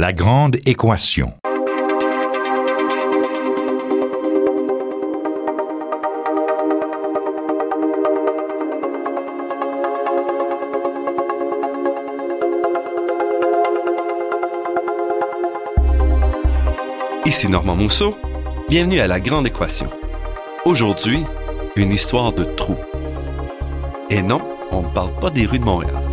La grande équation. Ici Normand Mousseau. Bienvenue à La Grande Équation. Aujourd'hui, une histoire de trou. Et non, on ne parle pas des rues de Montréal.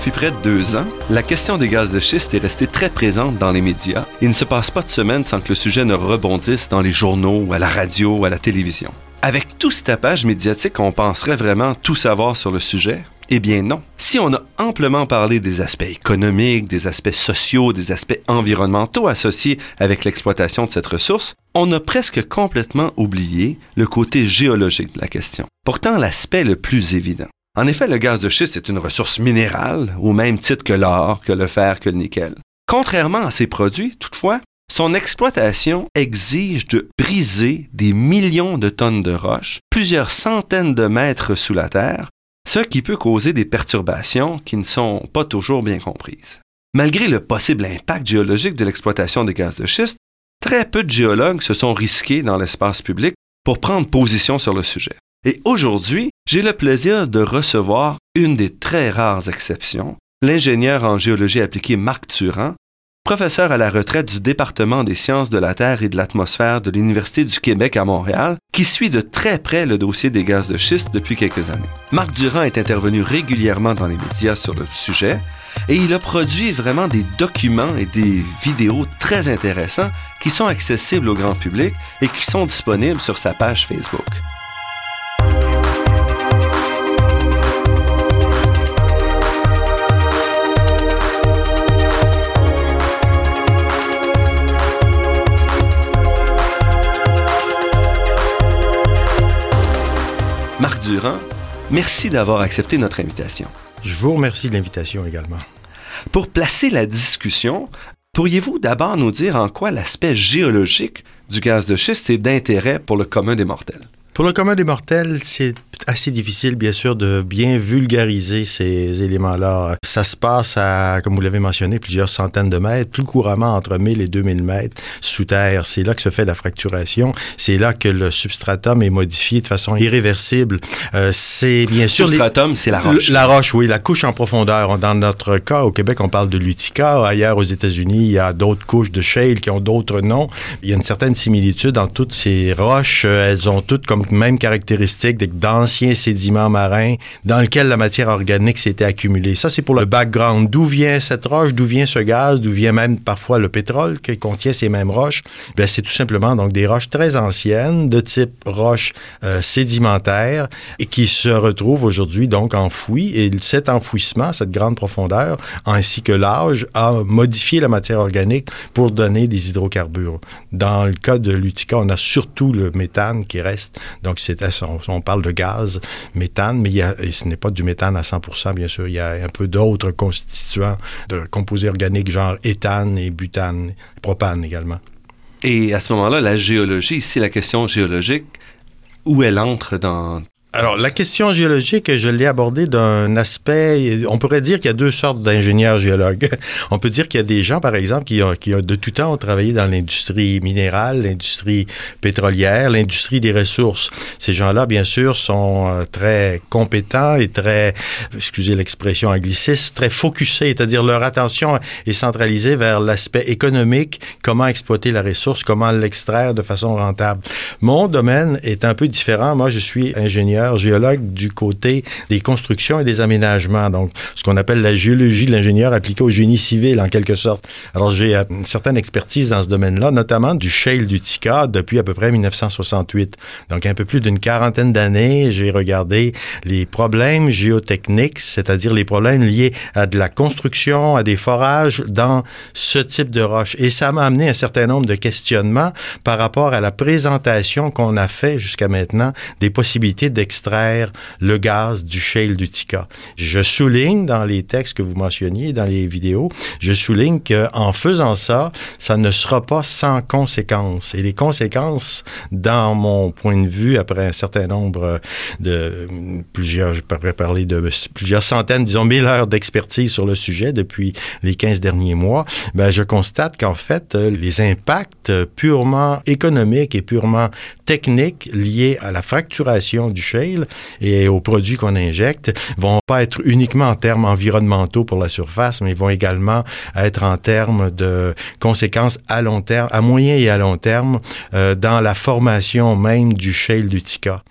Depuis près de deux ans, la question des gaz de schiste est restée très présente dans les médias. Il ne se passe pas de semaine sans que le sujet ne rebondisse dans les journaux, à la radio à la télévision. Avec tout ce tapage médiatique, on penserait vraiment tout savoir sur le sujet? Eh bien non. Si on a amplement parlé des aspects économiques, des aspects sociaux, des aspects environnementaux associés avec l'exploitation de cette ressource, on a presque complètement oublié le côté géologique de la question. Pourtant, l'aspect le plus évident. En effet, le gaz de schiste est une ressource minérale, au même titre que l'or, que le fer, que le nickel. Contrairement à ces produits, toutefois, son exploitation exige de briser des millions de tonnes de roches, plusieurs centaines de mètres sous la terre, ce qui peut causer des perturbations qui ne sont pas toujours bien comprises. Malgré le possible impact géologique de l'exploitation des gaz de schiste, très peu de géologues se sont risqués dans l'espace public pour prendre position sur le sujet. Et aujourd'hui, j'ai le plaisir de recevoir une des très rares exceptions, l'ingénieur en géologie appliquée Marc Turan, professeur à la retraite du département des sciences de la Terre et de l'atmosphère de l'Université du Québec à Montréal, qui suit de très près le dossier des gaz de schiste depuis quelques années. Marc Durand est intervenu régulièrement dans les médias sur le sujet et il a produit vraiment des documents et des vidéos très intéressants qui sont accessibles au grand public et qui sont disponibles sur sa page Facebook. Marc Durand, merci d'avoir accepté notre invitation. Je vous remercie de l'invitation également. Pour placer la discussion, pourriez-vous d'abord nous dire en quoi l'aspect géologique du gaz de schiste est d'intérêt pour le commun des mortels? Pour le commun des mortels, c'est assez difficile, bien sûr, de bien vulgariser ces éléments-là. Ça se passe à, comme vous l'avez mentionné, plusieurs centaines de mètres, plus couramment entre 1000 et 2000 mètres sous terre. C'est là que se fait la fracturation. C'est là que le substratum est modifié de façon irréversible. Euh, c'est bien sûr... Le substratum, c'est la roche. La roche, oui, la couche en profondeur. Dans notre cas, au Québec, on parle de l'Utica. Ailleurs, aux États-Unis, il y a d'autres couches de shale qui ont d'autres noms. Il y a une certaine similitude dans toutes ces roches. Elles ont toutes comme même caractéristique d'anciens sédiments marins dans lesquels la matière organique s'était accumulée. Ça, c'est pour le background. D'où vient cette roche, d'où vient ce gaz, d'où vient même parfois le pétrole qui contient ces mêmes roches? Bien, c'est tout simplement donc des roches très anciennes de type roche euh, sédimentaire et qui se retrouvent aujourd'hui donc enfouies. Et cet enfouissement, cette grande profondeur, ainsi que l'âge, a modifié la matière organique pour donner des hydrocarbures. Dans le cas de l'Utica, on a surtout le méthane qui reste. Donc, on, parle de gaz, méthane, mais ce n'est pas du méthane à 100% bien sûr. Il y a un peu d'autres constituants de composés organiques, genre éthane et butane, propane également. Et à ce moment-là, la géologie, ici, la question géologique, où elle entre dans alors, la question géologique, je l'ai abordée d'un aspect. On pourrait dire qu'il y a deux sortes d'ingénieurs géologues. On peut dire qu'il y a des gens, par exemple, qui, ont, de tout temps ont travaillé dans l'industrie minérale, l'industrie pétrolière, l'industrie des ressources. Ces gens-là, bien sûr, sont euh, très compétents et très, excusez l'expression angliciste, très focusés, c'est-à-dire leur attention est centralisée vers l'aspect économique, comment exploiter la ressource, comment l'extraire de façon rentable. Mon domaine est un peu différent. Moi, je suis ingénieur géologue du côté des constructions et des aménagements. Donc, ce qu'on appelle la géologie de l'ingénieur appliquée au génie civil, en quelque sorte. Alors, j'ai euh, une certaine expertise dans ce domaine-là, notamment du shale du Tika depuis à peu près 1968. Donc, un peu plus d'une quarantaine d'années, j'ai regardé les problèmes géotechniques, c'est-à-dire les problèmes liés à de la construction, à des forages dans ce type de roche. Et ça m'a amené un certain nombre de questionnements par rapport à la présentation qu'on a fait jusqu'à maintenant des possibilités d'exploitation d'extraire le gaz du shale d'Utica. Je souligne dans les textes que vous mentionniez, dans les vidéos, je souligne qu'en faisant ça, ça ne sera pas sans conséquences. Et les conséquences, dans mon point de vue, après un certain nombre de plusieurs, je pourrais parler de plusieurs centaines, disons mille heures d'expertise sur le sujet depuis les 15 derniers mois, ben, je constate qu'en fait, les impacts purement économiques et purement techniques liés à la fracturation du et aux produits qu'on injecte vont pas être uniquement en termes environnementaux pour la surface, mais vont également être en termes de conséquences à long terme, à moyen et à long terme euh, dans la formation même du shale d'Utica.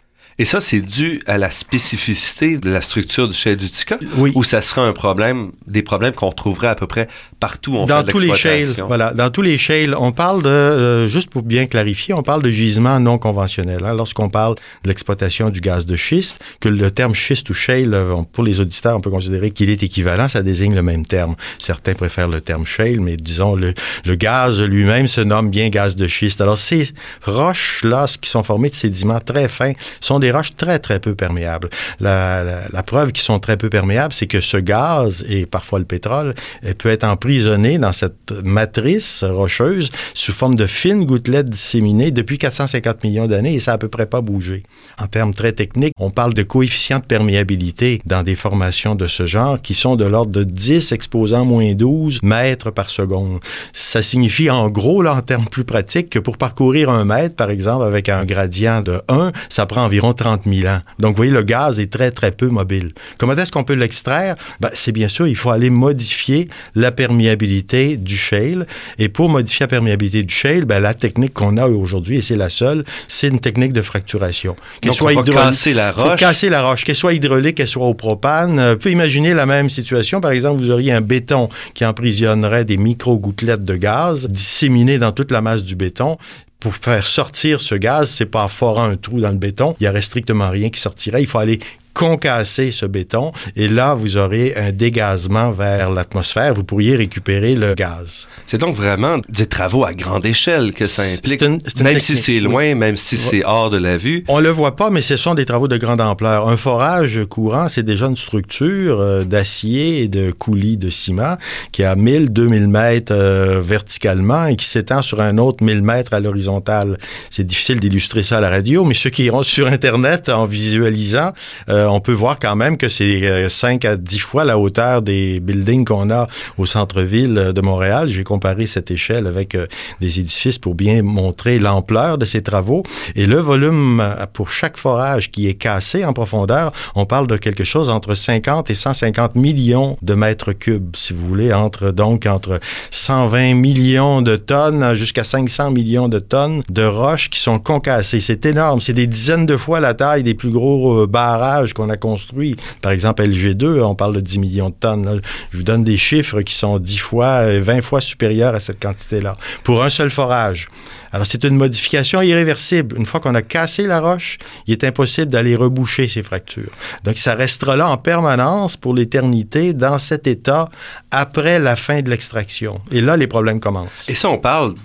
Et ça, c'est dû à la spécificité de la structure du shale d'Utica? Oui. Ou ça sera un problème, des problèmes qu'on retrouverait à peu près partout où on dans fait tous les shales, voilà, dans tous les shales, on parle de, euh, juste pour bien clarifier, on parle de gisements non conventionnels. Hein, Lorsqu'on parle de l'exploitation du gaz de schiste, que le terme schiste ou shale, euh, pour les auditeurs, on peut considérer qu'il est équivalent, ça désigne le même terme. Certains préfèrent le terme shale, mais disons, le, le gaz lui-même se nomme bien gaz de schiste. Alors, ces roches-là, qui sont formées de sédiments très fins, sont des roches très, très peu perméables. La, preuve qu'ils sont très peu perméables, c'est que ce gaz, et parfois le pétrole, peut être emprisonné dans cette matrice rocheuse sous forme de fines gouttelettes disséminées depuis 450 millions d'années et ça a à peu près pas bougé. En termes très techniques, on parle de coefficient de perméabilité dans des formations de ce genre qui sont de l'ordre de 10 exposant moins 12 mètres par seconde. Ça signifie en gros, là, en termes plus pratiques, que pour parcourir un mètre, par exemple, avec un gradient de 1, ça prend environ 30 000 ans. Donc, vous voyez, le gaz est très, très peu mobile. Comment est-ce qu'on peut l'extraire? Ben, c'est bien sûr, il faut aller modifier la perméabilité du shale. Et pour modifier la perméabilité du shale, ben, la technique qu'on a aujourd'hui, et c'est la seule, c'est une technique de fracturation. Qu'elle soit on casser la roche. Faut casser la roche, qu'elle soit hydraulique, qu'elle soit au propane. Euh, vous pouvez imaginer la même situation. Par exemple, vous auriez un béton qui emprisonnerait des micro-gouttelettes de gaz disséminées dans toute la masse du béton pour faire sortir ce gaz, c'est pas en un trou dans le béton. Il y aurait strictement rien qui sortirait. Il faut aller concasser ce béton et là, vous aurez un dégazement vers l'atmosphère. Vous pourriez récupérer le gaz. C'est donc vraiment des travaux à grande échelle que ça implique, une, même si c'est loin, même si c'est hors de la vue. On le voit pas, mais ce sont des travaux de grande ampleur. Un forage courant, c'est déjà une structure euh, d'acier et de coulis de ciment qui a 1000, 2000 mètres euh, verticalement et qui s'étend sur un autre 1000 mètres à l'horizontale. C'est difficile d'illustrer ça à la radio, mais ceux qui iront sur Internet en visualisant, euh, on peut voir quand même que c'est 5 à 10 fois la hauteur des buildings qu'on a au centre-ville de Montréal. J'ai comparé cette échelle avec euh, des édifices pour bien montrer l'ampleur de ces travaux. Et le volume euh, pour chaque forage qui est cassé en profondeur, on parle de quelque chose entre 50 et 150 millions de mètres cubes, si vous voulez, entre donc entre 120 millions de tonnes jusqu'à 500 millions de tonnes de roches qui sont concassées. C'est énorme. C'est des dizaines de fois la taille des plus gros barrages qu'on a construit. Par exemple, LG2, on parle de 10 millions de tonnes. Je vous donne des chiffres qui sont 10 fois, 20 fois supérieurs à cette quantité-là, pour un seul forage. Alors, c'est une modification irréversible. Une fois qu'on a cassé la roche, il est impossible d'aller reboucher ces fractures. Donc, ça restera là en permanence pour l'éternité dans cet état après la fin de l'extraction. Et là, les problèmes commencent. Et ça, on parle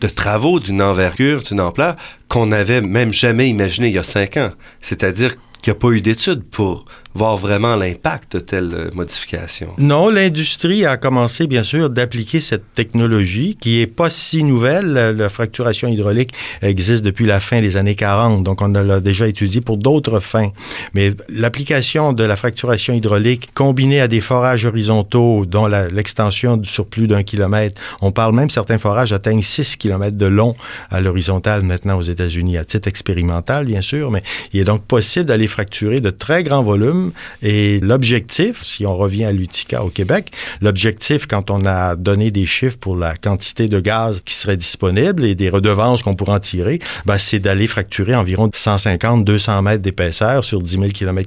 de travaux d'une envergure, d'une ampleur qu'on n'avait même jamais imaginé il y a cinq ans. C'est-à-dire qu'il n'y a pas eu d'études pour voir vraiment l'impact de telle modification. Non, l'industrie a commencé, bien sûr, d'appliquer cette technologie qui est pas si nouvelle. La fracturation hydraulique existe depuis la fin des années 40, donc on l'a déjà étudié pour d'autres fins. Mais l'application de la fracturation hydraulique combinée à des forages horizontaux dont l'extension sur plus d'un kilomètre, on parle même certains forages atteignent 6 kilomètres de long à l'horizontale maintenant aux États-Unis, à titre expérimental, bien sûr, mais il est donc possible d'aller fracturer de très grands volumes et l'objectif, si on revient à l'Utica au Québec, l'objectif, quand on a donné des chiffres pour la quantité de gaz qui serait disponible et des redevances qu'on pourrait en tirer, ben, c'est d'aller fracturer environ 150-200 mètres d'épaisseur sur 10 000 km.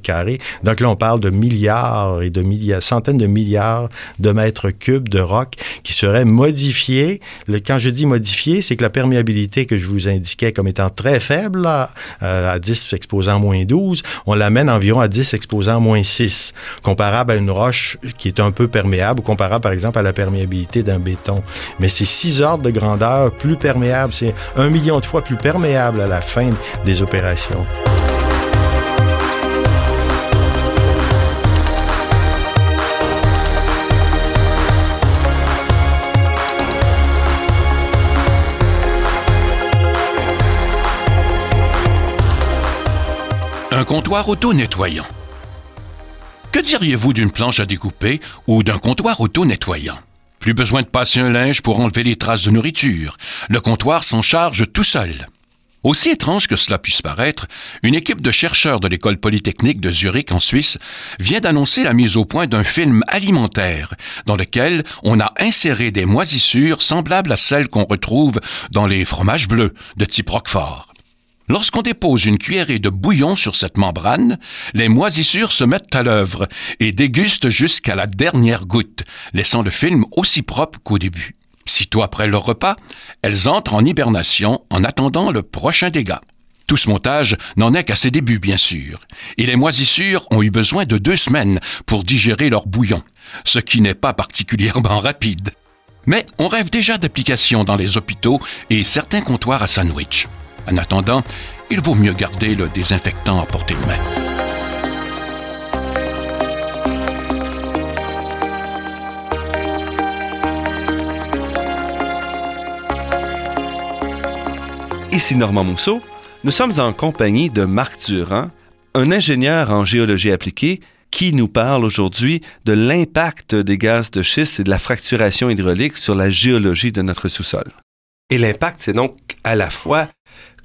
Donc là, on parle de milliards et de milliards, centaines de milliards de mètres cubes de roc qui seraient modifiés. Le, quand je dis modifiés, c'est que la perméabilité que je vous indiquais comme étant très faible, là, euh, à 10 exposant moins 12, on l'amène environ à 10 exposant moins 6, comparable à une roche qui est un peu perméable, ou comparable par exemple à la perméabilité d'un béton. Mais c'est six ordres de grandeur plus perméable, c'est un million de fois plus perméable à la fin des opérations. Un comptoir auto-nettoyant. Que diriez-vous d'une planche à découper ou d'un comptoir auto-nettoyant? Plus besoin de passer un linge pour enlever les traces de nourriture. Le comptoir s'en charge tout seul. Aussi étrange que cela puisse paraître, une équipe de chercheurs de l'école polytechnique de Zurich en Suisse vient d'annoncer la mise au point d'un film alimentaire dans lequel on a inséré des moisissures semblables à celles qu'on retrouve dans les fromages bleus de type Roquefort. Lorsqu'on dépose une cuillerée de bouillon sur cette membrane, les moisissures se mettent à l'œuvre et dégustent jusqu'à la dernière goutte, laissant le film aussi propre qu'au début. Sitôt après leur repas, elles entrent en hibernation en attendant le prochain dégât. Tout ce montage n'en est qu'à ses débuts, bien sûr, et les moisissures ont eu besoin de deux semaines pour digérer leur bouillon, ce qui n'est pas particulièrement rapide. Mais on rêve déjà d'applications dans les hôpitaux et certains comptoirs à sandwich. En attendant, il vaut mieux garder le désinfectant à portée de main. Ici Normand Mousseau. Nous sommes en compagnie de Marc Durand, un ingénieur en géologie appliquée qui nous parle aujourd'hui de l'impact des gaz de schiste et de la fracturation hydraulique sur la géologie de notre sous-sol. Et l'impact, c'est donc à la fois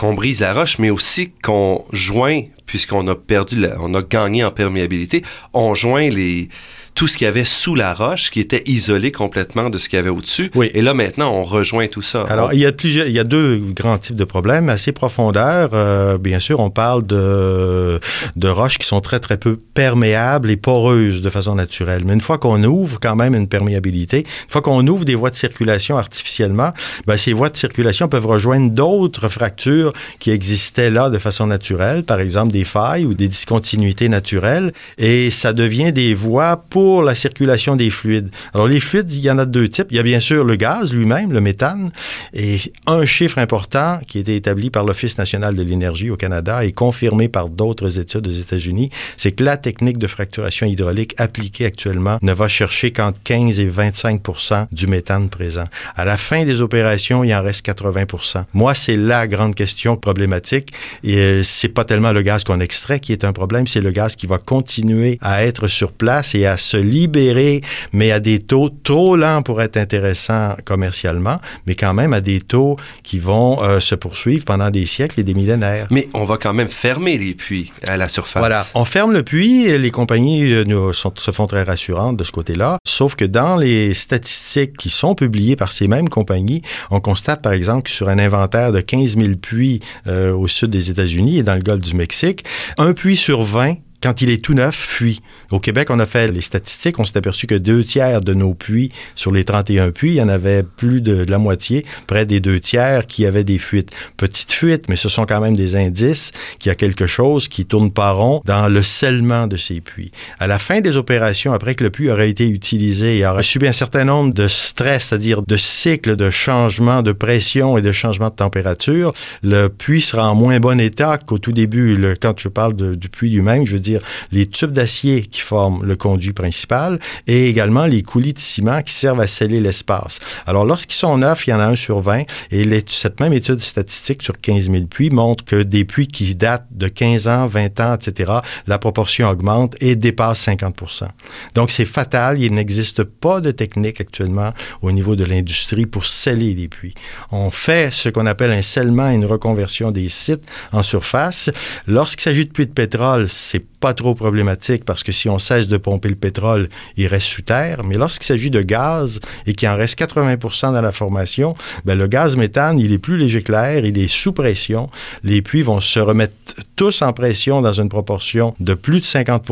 qu'on brise la roche, mais aussi qu'on joint, puisqu'on a perdu, on a gagné en perméabilité, on joint les, tout ce qu'il y avait sous la roche, qui était isolé complètement de ce qu'il y avait au-dessus. Oui. Et là, maintenant, on rejoint tout ça. Alors, il y a plusieurs, il y a deux grands types de problèmes. Assez profondeur, euh, bien sûr, on parle de, de roches qui sont très, très peu perméables et poreuses de façon naturelle. Mais une fois qu'on ouvre quand même une perméabilité, une fois qu'on ouvre des voies de circulation artificiellement, ben, ces voies de circulation peuvent rejoindre d'autres fractures qui existaient là de façon naturelle, par exemple des failles ou des discontinuités naturelles, et ça devient des voies pour pour la circulation des fluides. Alors, les fluides, il y en a deux types. Il y a bien sûr le gaz lui-même, le méthane, et un chiffre important qui a été établi par l'Office national de l'énergie au Canada et confirmé par d'autres études aux États-Unis, c'est que la technique de fracturation hydraulique appliquée actuellement ne va chercher qu'entre 15 et 25% du méthane présent. À la fin des opérations, il en reste 80% Moi, c'est la grande question problématique et euh, c'est pas tellement le gaz qu'on extrait qui est un problème, c'est le gaz qui va continuer à être sur place et à se libérer, mais à des taux trop lents pour être intéressants commercialement, mais quand même à des taux qui vont euh, se poursuivre pendant des siècles et des millénaires. Mais on va quand même fermer les puits à la surface. Voilà, on ferme le puits et les compagnies euh, sont, se font très rassurantes de ce côté-là, sauf que dans les statistiques qui sont publiées par ces mêmes compagnies, on constate par exemple que sur un inventaire de 15 000 puits euh, au sud des États-Unis et dans le golfe du Mexique, un puits sur 20 quand il est tout neuf, fuit. Au Québec, on a fait les statistiques, on s'est aperçu que deux tiers de nos puits, sur les 31 puits, il y en avait plus de, la moitié, près des deux tiers, qui avaient des fuites. Petites fuites, mais ce sont quand même des indices qu'il y a quelque chose qui tourne pas rond dans le scellement de ces puits. À la fin des opérations, après que le puits aurait été utilisé et aurait subi un certain nombre de stress, c'est-à-dire de cycles de changement de pression et de changement de température, le puits sera en moins bon état qu'au tout début. Quand je parle du puits lui-même, je veux dire les tubes d'acier qui forment le conduit principal et également les coulis de ciment qui servent à sceller l'espace. Alors, lorsqu'ils sont neufs, il y en a un sur 20 et cette même étude statistique sur 15 000 puits montre que des puits qui datent de 15 ans, 20 ans, etc., la proportion augmente et dépasse 50% Donc, c'est fatal. Il n'existe pas de technique actuellement au niveau de l'industrie pour sceller les puits. On fait ce qu'on appelle un scellement et une reconversion des sites en surface. Lorsqu'il s'agit de puits de pétrole, c'est pas trop problématique parce que si on cesse de pomper le pétrole, il reste sous terre. Mais lorsqu'il s'agit de gaz et qu'il en reste 80% dans la formation, ben le gaz méthane, il est plus léger que l'air, il est sous pression. Les puits vont se remettre tous en pression dans une proportion de plus de 50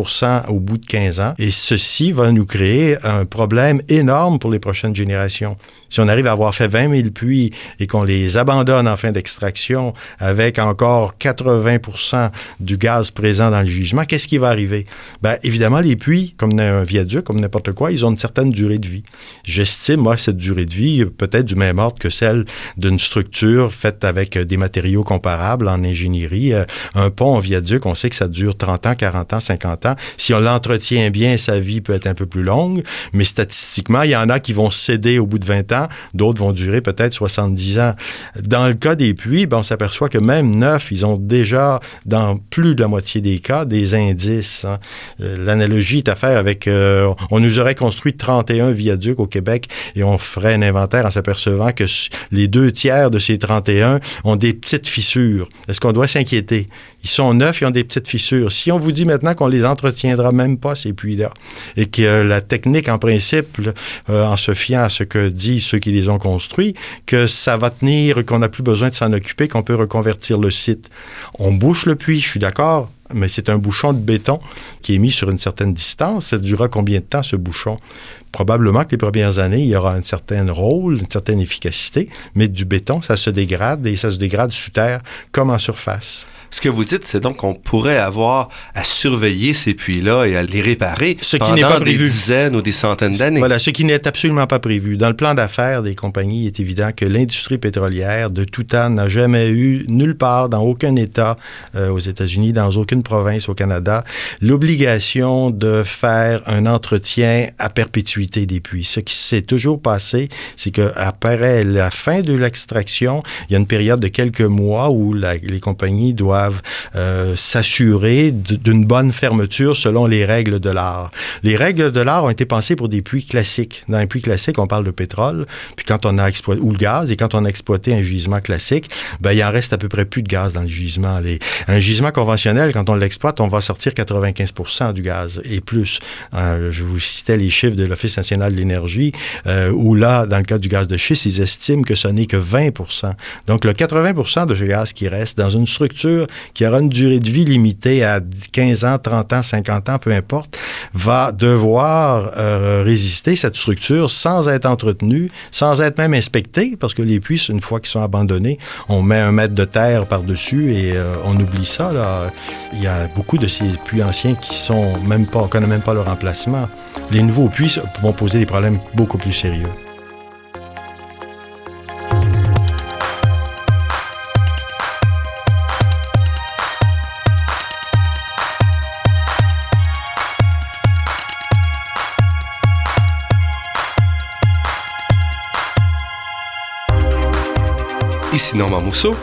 au bout de 15 ans. Et ceci va nous créer un problème énorme pour les prochaines générations. Si on arrive à avoir fait 20 000 puits et qu'on les abandonne en fin d'extraction avec encore 80 du gaz présent dans le jugement, qu'est-ce qui va arriver? Ben, évidemment, les puits, comme un viaduc, comme n'importe quoi, ils ont une certaine durée de vie. J'estime, moi, cette durée de vie peut-être du même ordre que celle d'une structure faite avec des matériaux comparables en ingénierie. Euh, un pont, un viaduc, on sait que ça dure 30 ans, 40 ans, 50 ans. Si on l'entretient bien, sa vie peut être un peu plus longue, mais statistiquement, il y en a qui vont céder au bout de 20 ans, d'autres vont durer peut-être 70 ans. Dans le cas des puits, ben, on s'aperçoit que même neuf, ils ont déjà, dans plus de la moitié des cas, des indices. Hein. Euh, l'analogie est à faire avec... Euh, on nous aurait construit 31 viaducs au Québec et on ferait un inventaire en s'apercevant que les deux tiers de ces 31 ont des petites fissures. Est-ce qu'on doit s'inquiéter? Ils sont neufs, ils ont des petites fissures. Si on vous dit maintenant qu'on les entretiendra même pas, ces puits-là, et que la technique, en principe, euh, en se fiant à ce que disent ceux qui les ont construits, que ça va tenir, qu'on n'a plus besoin de s'en occuper, qu'on peut reconvertir le site. On bouche le puits, je suis d'accord, mais c'est un bouchon de béton qui est mis sur une certaine distance. Ça durera combien de temps, ce bouchon? Probablement que les premières années, il y aura un certain rôle, une certaine efficacité, mais du béton, ça se dégrade et ça se dégrade sous terre comme en surface. Ce que vous dites, c'est donc qu'on pourrait avoir à surveiller ces puits-là et à les réparer ce qui n'est pas des dizaines ou des centaines d'années. Voilà, ce qui n'est absolument pas prévu. Dans le plan d'affaires des compagnies, il est évident que l'industrie pétrolière de tout temps n'a jamais eu nulle part, dans aucun État euh, aux États-Unis, dans aucune province au Canada, l'obligation de faire un entretien à perpétuité des puits. Ce qui s'est toujours passé, c'est qu'après la fin de l'extraction, il y a une période de quelques mois où les compagnies doivent euh, s'assurer d'une bonne fermeture selon les règles de l'art. Les règles de l'art ont été pensées pour des puits classiques. Dans un puits classique, on parle de pétrole, puis quand on a ou le gaz, et quand on a exploité un gisement classique, ben il en reste à peu près plus de gaz dans le gisement. Un gisement conventionnel, quand on l'exploite, on va sortir 95% du gaz et plus. Euh, je vous citais les chiffres de l'Office national de l'énergie, euh, où là, dans le cas du gaz de schiste, ils estiment que ce n'est que 20%. Donc le 80% de ce gaz qui reste dans une structure qui aura une durée de vie limitée à 15 ans, 30 ans, 50 ans, peu importe, va devoir euh, résister cette structure sans être entretenue, sans être même inspectée, parce que les puits, une fois qu'ils sont abandonnés, on met un mètre de terre par-dessus et euh, on oublie ça. Là. Il y a beaucoup de ces puits anciens qui sont même pas, on même pas leur emplacement. Les nouveaux puits vont poser des problèmes beaucoup plus sérieux. Ici Normand Mousseau.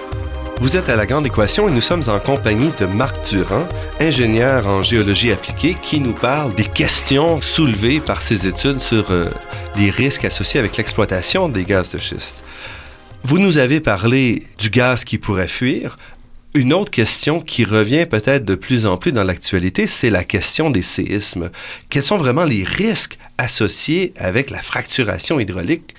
Vous êtes à la Grande Équation et nous sommes en compagnie de Marc Durand, ingénieur en géologie appliquée, qui nous parle des questions soulevées par ses études sur euh, les risques associés avec l'exploitation des gaz de schiste. Vous nous avez parlé du gaz qui pourrait fuir. Une autre question qui revient peut-être de plus en plus dans l'actualité, c'est la question des séismes. Quels sont vraiment les risques associés avec la fracturation hydraulique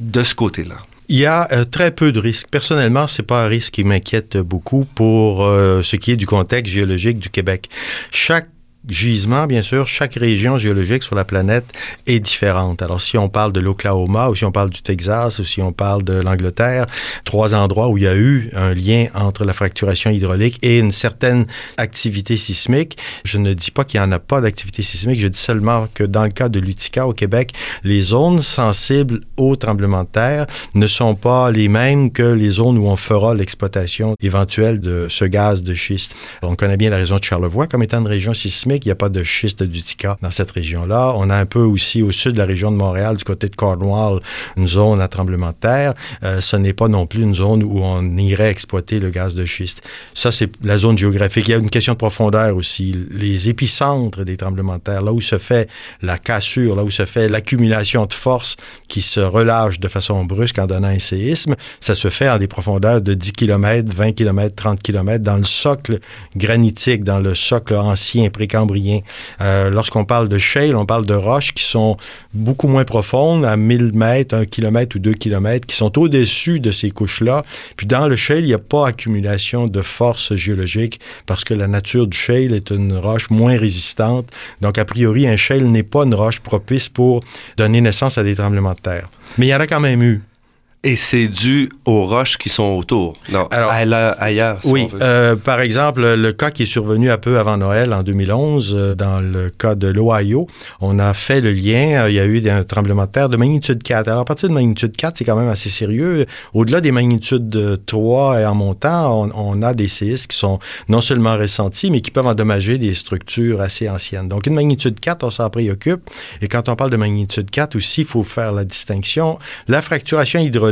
de ce côté-là? Il y a euh, très peu de risques. Personnellement, c'est pas un risque qui m'inquiète beaucoup pour euh, ce qui est du contexte géologique du Québec. Chaque gisement, bien sûr, chaque région géologique sur la planète est différente. Alors, si on parle de l'Oklahoma, ou si on parle du Texas, ou si on parle de l'Angleterre, trois endroits où il y a eu un lien entre la fracturation hydraulique et une certaine activité sismique. Je ne dis pas qu'il n'y en a pas d'activité sismique, je dis seulement que dans le cas de l'Utica au Québec, les zones sensibles au tremblement de terre ne sont pas les mêmes que les zones où on fera l'exploitation éventuelle de ce gaz de schiste. on connaît bien la région de Charlevoix comme étant une région sismique il n'y a pas de schiste d'Utica dans cette région-là. On a un peu aussi au sud de la région de Montréal, du côté de Cornwall, une zone à tremblement de terre. Euh, ce n'est pas non plus une zone où on irait exploiter le gaz de schiste. Ça, c'est la zone géographique. Il y a une question de profondeur aussi. Les épicentres des tremblements de terre, là où se fait la cassure, là où se fait l'accumulation de force qui se relâche de façon brusque en donnant un séisme, ça se fait en des profondeurs de 10 km, 20 km, 30 km dans le socle granitique, dans le socle ancien euh, lorsqu'on parle de shale, on parle de roches qui sont beaucoup moins profondes, à 1000 mètres, 1 km ou 2 km, qui sont au-dessus de ces couches-là. Puis dans le shale, il n'y a pas accumulation de force géologique parce que la nature du shale est une roche moins résistante. Donc, a priori, un shale n'est pas une roche propice pour donner naissance à des tremblements de terre. Mais il y en a quand même eu. Et c'est dû aux roches qui sont autour. Non, Alors, ailleurs, ailleurs, si Oui, euh, par exemple, le cas qui est survenu un peu avant Noël en 2011, euh, dans le cas de l'Ohio, on a fait le lien, euh, il y a eu un tremblement de terre de magnitude 4. Alors, à partir de magnitude 4, c'est quand même assez sérieux. Au-delà des magnitudes de 3 et en montant, on, on a des séismes qui sont non seulement ressentis, mais qui peuvent endommager des structures assez anciennes. Donc, une magnitude 4, on s'en préoccupe. Et quand on parle de magnitude 4 aussi, il faut faire la distinction. La fracturation hydraulique,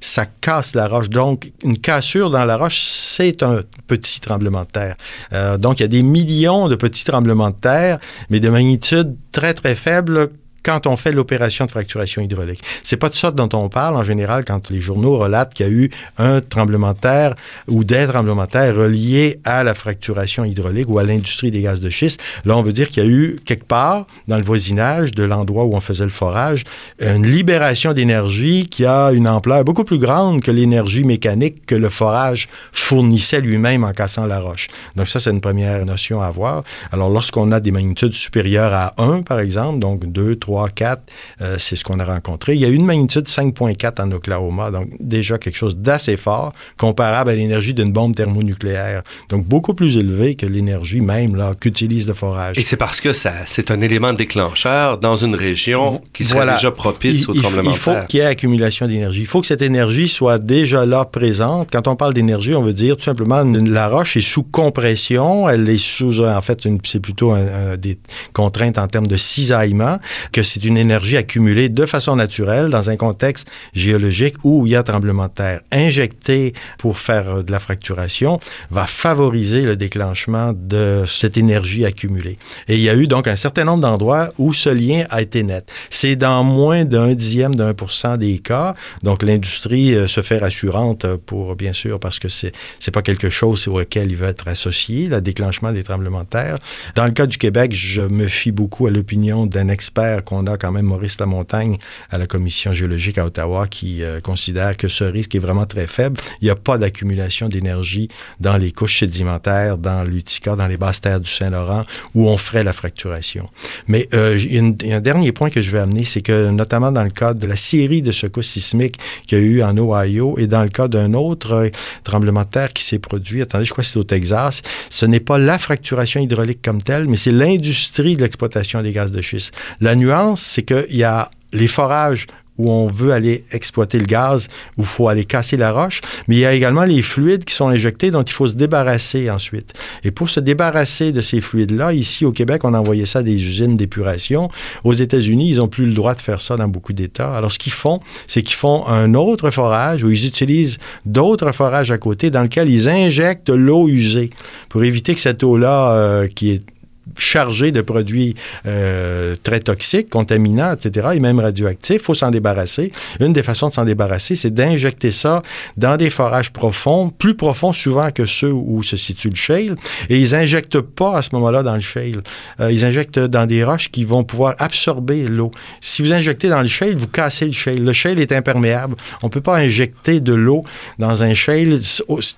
ça casse la roche. Donc, une cassure dans la roche, c'est un petit tremblement de terre. Euh, donc, il y a des millions de petits tremblements de terre, mais de magnitude très, très faible quand on fait l'opération de fracturation hydraulique. C'est pas de ça dont on parle en général quand les journaux relatent qu'il y a eu un tremblement de terre ou des tremblements de terre reliés à la fracturation hydraulique ou à l'industrie des gaz de schiste. Là, on veut dire qu'il y a eu quelque part dans le voisinage de l'endroit où on faisait le forage une libération d'énergie qui a une ampleur beaucoup plus grande que l'énergie mécanique que le forage fournissait lui-même en cassant la roche. Donc ça, c'est une première notion à avoir. Alors, lorsqu'on a des magnitudes supérieures à 1, par exemple, donc 2, 3, 4, euh, c'est ce qu'on a rencontré. Il y a eu une magnitude 5.4 en Oklahoma, donc déjà quelque chose d'assez fort, comparable à l'énergie d'une bombe thermonucléaire. Donc beaucoup plus élevé que l'énergie même là qu'utilise le forage. Et c'est parce que ça, c'est un élément déclencheur dans une région qui serait Voilà. déjà propice Il- au il, tremblement il de faut terre. qu'il y ait accumulation d'énergie. Il faut que cette énergie soit déjà là présente. Quand on parle d'énergie, on veut dire tout simplement la roche est sous compression. Elle est sous, en fait, une- c'est plutôt un- un- des contraintes en termes de cisaillement, que c'est une énergie accumulée de façon naturelle dans un contexte géologique où il y a tremblement de terre. Injectée pour faire euh, de la fracturation va favoriser le déclenchement de cette énergie accumulée. Et il y a eu donc un certain nombre d'endroits où ce lien a été net. C'est dans moins d'un dixième d'un pour cent des cas. Donc l'industrie euh, se fait rassurante pour, bien sûr, parce que c'est c'est pas quelque chose auquel il va être associé, le déclenchement des tremblements de terre. Dans le cas du Québec, je me fie beaucoup à l'opinion d'un expert qu'on a quand même, Maurice Lamontagne, à la Commission géologique à Ottawa, qui euh, considère que ce risque est vraiment très faible. Il n'y a pas d'accumulation d'énergie dans les couches sédimentaires, dans l'Utica, dans les basses terres du Saint-Laurent, où on ferait la fracturation. Mais euh, une- un dernier point que je vais amener, c'est que notamment dans le cadre de la série de secousses sismiques qu'il y a eu en Ohio et dans le cas d'un autre euh, tremblement de terre qui s'est produit, attendez, je crois que c'est au Texas, ce n'est pas la fracturation hydraulique comme telle, mais c'est l'industrie de l'exploitation des gaz de schiste. La nuance, c'est qu'il y a les forages où on veut aller exploiter le gaz, où il faut aller casser la roche, mais il y a également les fluides qui sont injectés dont il faut se débarrasser ensuite. Et pour se débarrasser de ces fluides-là, ici au Québec, on a envoyé ça à des usines d'épuration. Aux États-Unis, ils n'ont plus le droit de faire ça dans beaucoup d'États. Alors, ce qu'ils font, c'est qu'ils font un autre forage où ils utilisent d'autres forages à côté dans lequel ils injectent l'eau usée pour éviter que cette eau-là, euh, qui est chargée de produits euh, très toxiques, contaminants, etc., et même radioactifs. Il faut s'en débarrasser. Une des façons de s'en débarrasser, c'est d'injecter ça dans des forages profonds, plus profonds souvent que ceux où se situe le shale. Et ils injectent pas à ce moment-là dans le shale. Euh, ils injectent dans des roches qui vont pouvoir absorber l'eau. Si vous injectez dans le shale, vous cassez le shale. Le shale est imperméable. On peut pas injecter de l'eau dans un shale.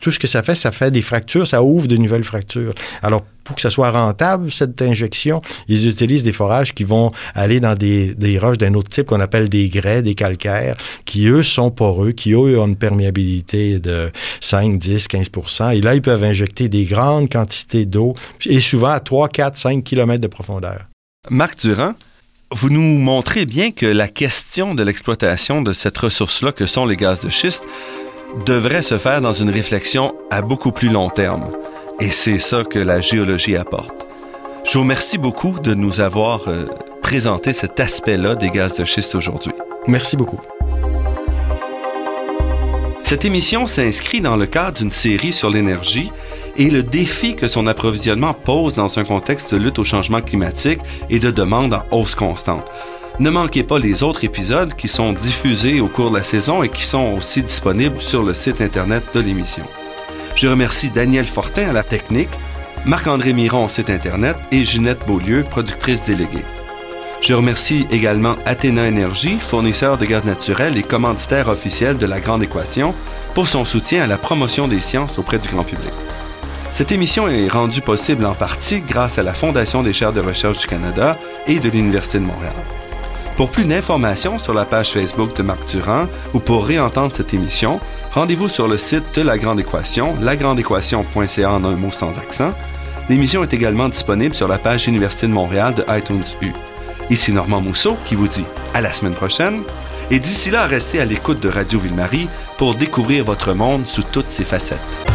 Tout ce que ça fait, ça fait des fractures, ça ouvre de nouvelles fractures. Alors, pour que ça soit rentable, cette injection, ils utilisent des forages qui vont aller dans des, des roches d'un autre type qu'on appelle des grès, des calcaires, qui eux sont poreux, qui eux ont une perméabilité de 5, 10, 15 Et là, ils peuvent injecter des grandes quantités d'eau, et souvent à 3, 4, 5 km de profondeur. Marc Durand, vous nous montrez bien que la question de l'exploitation de cette ressource-là que sont les gaz de schiste devrait se faire dans une réflexion à beaucoup plus long terme. Et c'est ça que la géologie apporte. Je vous remercie beaucoup de nous avoir euh, présenté cet aspect-là des gaz de schiste aujourd'hui. Merci beaucoup. Cette émission s'inscrit dans le cadre d'une série sur l'énergie et le défi que son approvisionnement pose dans un contexte de lutte au changement climatique et de demande en hausse constante. Ne manquez pas les autres épisodes qui sont diffusés au cours de la saison et qui sont aussi disponibles sur le site Internet de l'émission. Je remercie Daniel Fortin à la technique, Marc-André Miron site Internet et Ginette Beaulieu, productrice déléguée. Je remercie également Athéna Énergie, fournisseur de gaz naturel et commanditaire officiel de la Grande Équation, pour son soutien à la promotion des sciences auprès du grand public. Cette émission est rendue possible en partie grâce à la Fondation des chaires de recherche du Canada et de l'Université de Montréal. Pour plus d'informations sur la page Facebook de Marc Durand ou pour réentendre cette émission, rendez-vous sur le site de La Grande Équation, lagrandeéquation.ca en un mot sans accent. L'émission est également disponible sur la page Université de Montréal de iTunes U. Ici Normand Mousseau qui vous dit à la semaine prochaine et d'ici là, restez à l'écoute de Radio Ville-Marie pour découvrir votre monde sous toutes ses facettes.